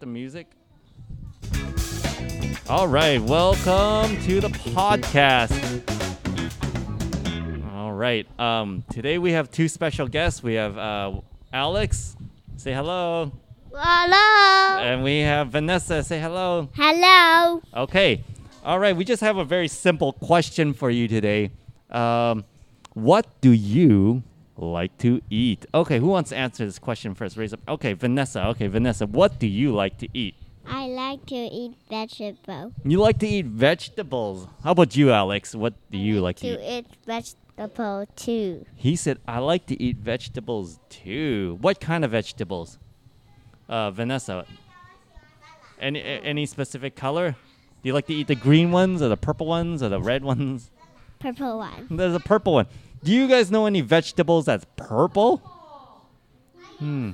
the music. All right, welcome to the podcast. All right, um, today we have two special guests. We have uh, Alex, say hello, Hello. and we have Vanessa, say hello. Hello. Okay, all right, we just have a very simple question for you today. Um, what do you like to eat? Okay, who wants to answer this question first? Raise up. Okay, Vanessa. Okay, Vanessa, what do you like to eat? I like to eat vegetables. You like to eat vegetables. How about you, Alex? What do you like to To eat? eat vegetable too. He said, I like to eat vegetables too. What kind of vegetables? Uh, Vanessa. Any, any specific color? Do you like to eat the green ones or the purple ones or the red ones? Purple one. There's a purple one. Do you guys know any vegetables that's purple? Hmm.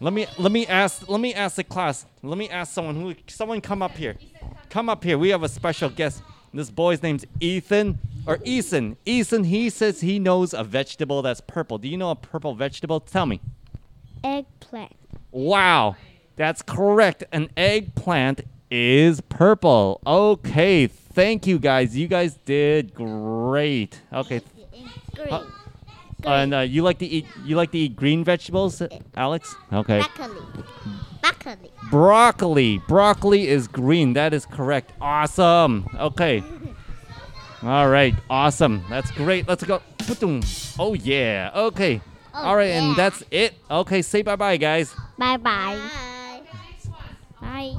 Let me let me ask let me ask the class. Let me ask someone who someone come up here. Come up here. We have a special guest. This boy's name's Ethan or Eason. Eason, he says he knows a vegetable that's purple. Do you know a purple vegetable? Tell me. Eggplant. Wow. That's correct. An eggplant is purple. Okay. Thank you guys. You guys did great. Okay. Green. Uh, And uh, you like to eat you like to eat green vegetables, Alex? Okay. Broccoli. Broccoli. Broccoli. Broccoli is green. That is correct. Awesome. Okay. All right. Awesome. That's great. Let's go. Putum. Oh yeah. Okay. Oh, All right, and that's it. Okay, say bye bye, guys. Bye bye. Bye.